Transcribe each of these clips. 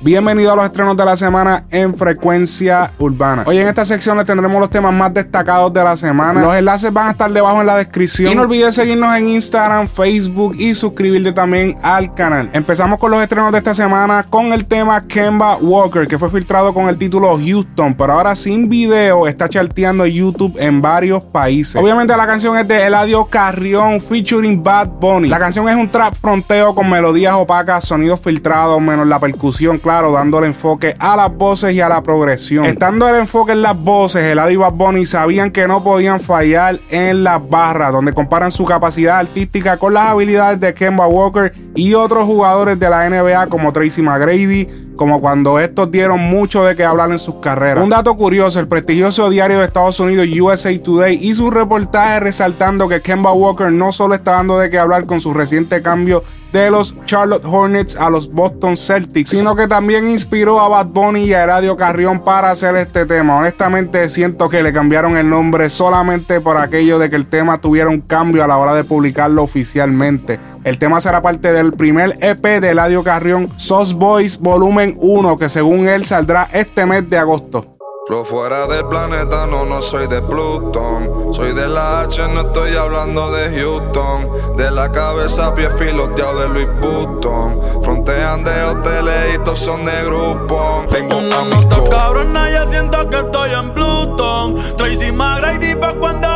Bienvenido a los estrenos de la semana en frecuencia urbana. Hoy en esta sección les tendremos los temas más destacados de la semana. Los enlaces van a estar debajo en la descripción. Y no olvides seguirnos en Instagram, Facebook y suscribirte también al canal. Empezamos con los estrenos de esta semana con el tema Kemba Walker, que fue filtrado con el título Houston, pero ahora sin video está charteando YouTube en varios países. Obviamente la canción es de Eladio Carrión featuring Bad Bunny. La canción es un trap fronteo con melodías opacas, sonidos filtrados, menos la percusión claro, dándole enfoque a las voces y a la progresión. Estando el enfoque en las voces, el y Bad Bunny sabían que no podían fallar en las barras, donde comparan su capacidad artística con las habilidades de Kemba Walker y otros jugadores de la NBA como Tracy McGrady, como cuando estos dieron mucho de qué hablar en sus carreras. Un dato curioso, el prestigioso diario de Estados Unidos USA Today hizo un reportaje resaltando que Kemba Walker no solo está dando de qué hablar con su reciente cambio de los Charlotte Hornets a los Boston Celtics, sino que también inspiró a Bad Bunny y a Eladio Carrión para hacer este tema. Honestamente siento que le cambiaron el nombre solamente por aquello de que el tema tuviera un cambio a la hora de publicarlo oficialmente. El tema será parte del primer EP de Eladio Carrión, Sauce Boys Volumen 1, que según él saldrá este mes de agosto. Lo fuera del planeta, no, no soy de Plutón. Soy de la H, no estoy hablando de Houston. De la cabeza, pie filoteado de Louis Vuitton. Frontean de hoteles y todos son de grupo. Tengo una nota cabrona, ya siento que estoy en Plutón. Tracy McGrady pa' cuando jugaba en Houston.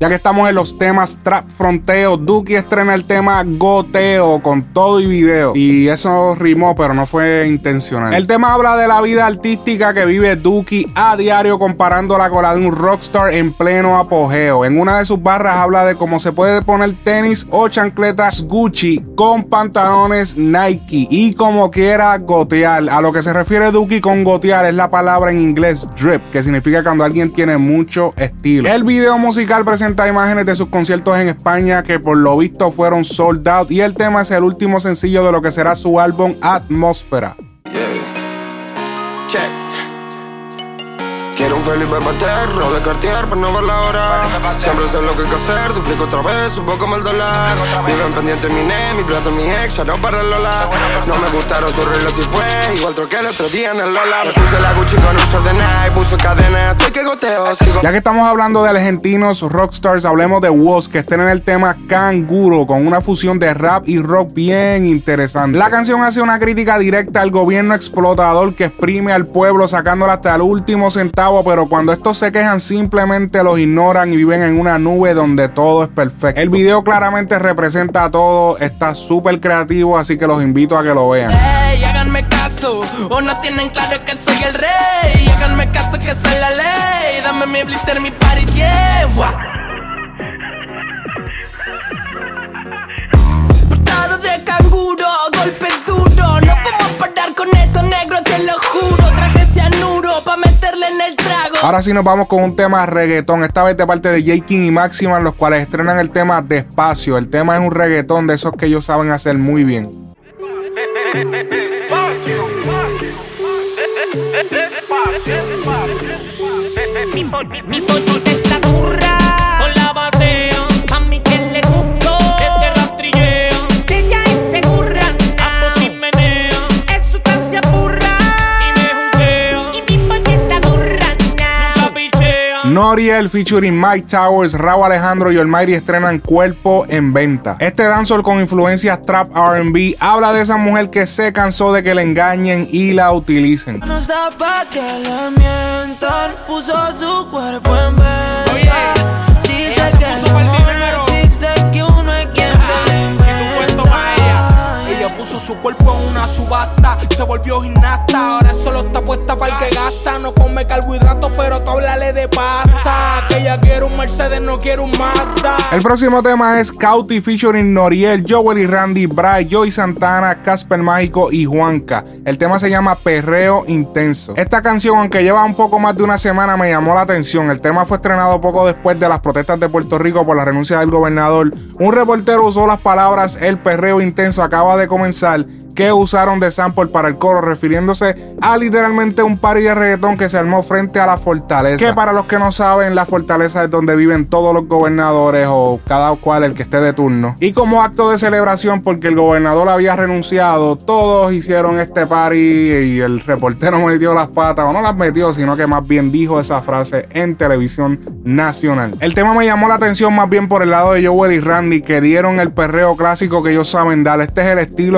Ya que estamos en los temas trap fronteo, Duki estrena el tema Goteo con todo y video. Y eso rimó, pero no fue intencional. El tema habla de la vida artística que vive Duki a diario comparándola con la de un rockstar en pleno apogeo. En una de sus barras habla de cómo se puede poner tenis o chancletas Gucci con pantalones Nike y como quiera gotear. A lo que se refiere Duki con gotear es la palabra en inglés drip, que significa cuando alguien tiene mucho estilo. El video musical presenta imágenes de sus conciertos en España que por lo visto fueron sold out y el tema es el último sencillo de lo que será su álbum Atmósfera. Felipe Pater, de Cartier, pero no ver la hora. Siempre sé lo que hay que hacer, duplico otra vez, un poco más el dólar. Viven pendiente mi ne, mi plata, mi ex, ya no para el Lola. No me gustaron sus reglas y fue, igual troqué el otro día en el Lola. Me puse la Gucci con un short de Nike, puse cadena, estoy que goteo. Sigo. Ya que estamos hablando de argentinos rockstars, hablemos de Woz, que estén en el tema Canguro, con una fusión de rap y rock bien interesante. La canción hace una crítica directa al gobierno explotador que exprime al pueblo sacándola hasta el último centavo pero cuando estos se quejan simplemente los ignoran y viven en una nube donde todo es perfecto. El video claramente representa todo, está súper creativo, así que los invito a que lo vean. Hey, háganme caso, o no tienen claro que soy el rey. Háganme caso que soy la ley. Dame mi blister, mi party, yeah. Portado de canguro, golpe duro. No podemos parar con esto, negro, te lo juro. Traje cianuro pa' meterle en el trago. Ahora sí nos vamos con un tema reggaetón, esta vez de parte de J. King y Maxima, los cuales estrenan el tema Despacio. El tema es un reggaetón de esos que ellos saben hacer muy bien. Noriel featuring Mike Towers, Raúl Alejandro y Almighty estrenan Cuerpo en Venta. Este dancehall con influencias trap R&B habla de esa mujer que se cansó de que le engañen y la utilicen. No está pa' que le mientan. Puso su cuerpo en venta. Puso su cuerpo en una subasta, se volvió gimnasta. Ahora solo está puesta para el que gasta. No come carbohidratos, pero tú háblale de pasta. Que ella quiere un Mercedes, no quiere un Mazda. El próximo tema es Cauti featuring Noriel, Joel y Randy, Bray, Joey Santana, Casper Mágico y Juanca. El tema se llama Perreo Intenso. Esta canción, aunque lleva un poco más de una semana, me llamó la atención. El tema fue estrenado poco después de las protestas de Puerto Rico por la renuncia del gobernador. Un reportero usó las palabras El perreo intenso acaba de comenzar Que usaron de sample para el coro, refiriéndose a literalmente un party de reggaetón que se armó frente a la fortaleza. Que para los que no saben, la fortaleza es donde viven todos los gobernadores o cada cual el que esté de turno. Y como acto de celebración, porque el gobernador había renunciado, todos hicieron este party y el reportero metió las patas, o no las metió, sino que más bien dijo esa frase en televisión nacional. El tema me llamó la atención más bien por el lado de Joel y Randy, que dieron el perreo clásico que ellos saben dar. Este es el estilo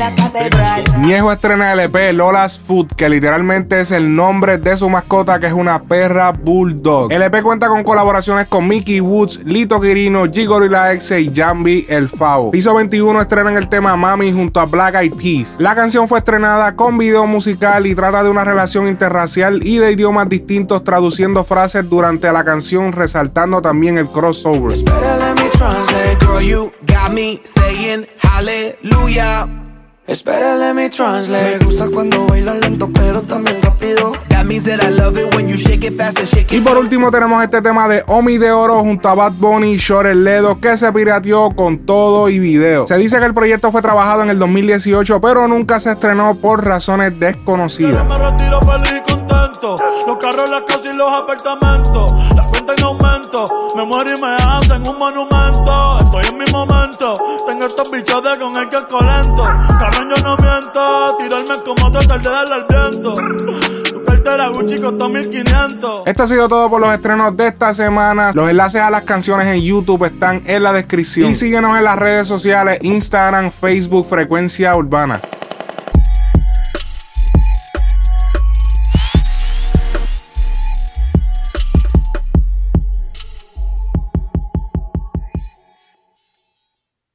la catedral. Ñejo estrena el EP Lola's Food, que literalmente es el nombre de su mascota, que es una perra bulldog. El EP cuenta con colaboraciones con Mickey Woods, Lito Quirino, G Gorilla X y Jambi El Favo. Piso 21 estrenan el tema Mami junto a Black Eyed Peas. La canción fue estrenada con video musical y trata de una relación interracial y de idiomas distintos, traduciendo frases durante la canción, resaltando también el crossover. Better let me translate. Girl, you got me saying hallelujah. Espera, let me Me translate. gusta cuando bailas lento, pero también rápido. That means that I love it when you shake it fast and shake Y por último tenemos este tema de Omi de Oro junto a Bad Bunny y Shore Ledo que se pirateó con todo y video. Se dice que el proyecto fue trabajado en el 2018 pero nunca se estrenó por razones desconocidas. Me retiro feliz y contento. Los carros, las casas y los apartamentos. La cuenta en aumento. Me muero y me hacen un monumento. Estoy en mi momento. Tengo estos bichos de con el que colento. Carmen, yo no miento. Tirarme como tratar de darle al viento. Tu cartera Gucci costó 1500. Esto ha sido todo por los estrenos de esta semana. Los enlaces a las canciones en YouTube están en la descripción. Y síguenos en las redes sociales, Instagram, Facebook, Frecuencia Urbana.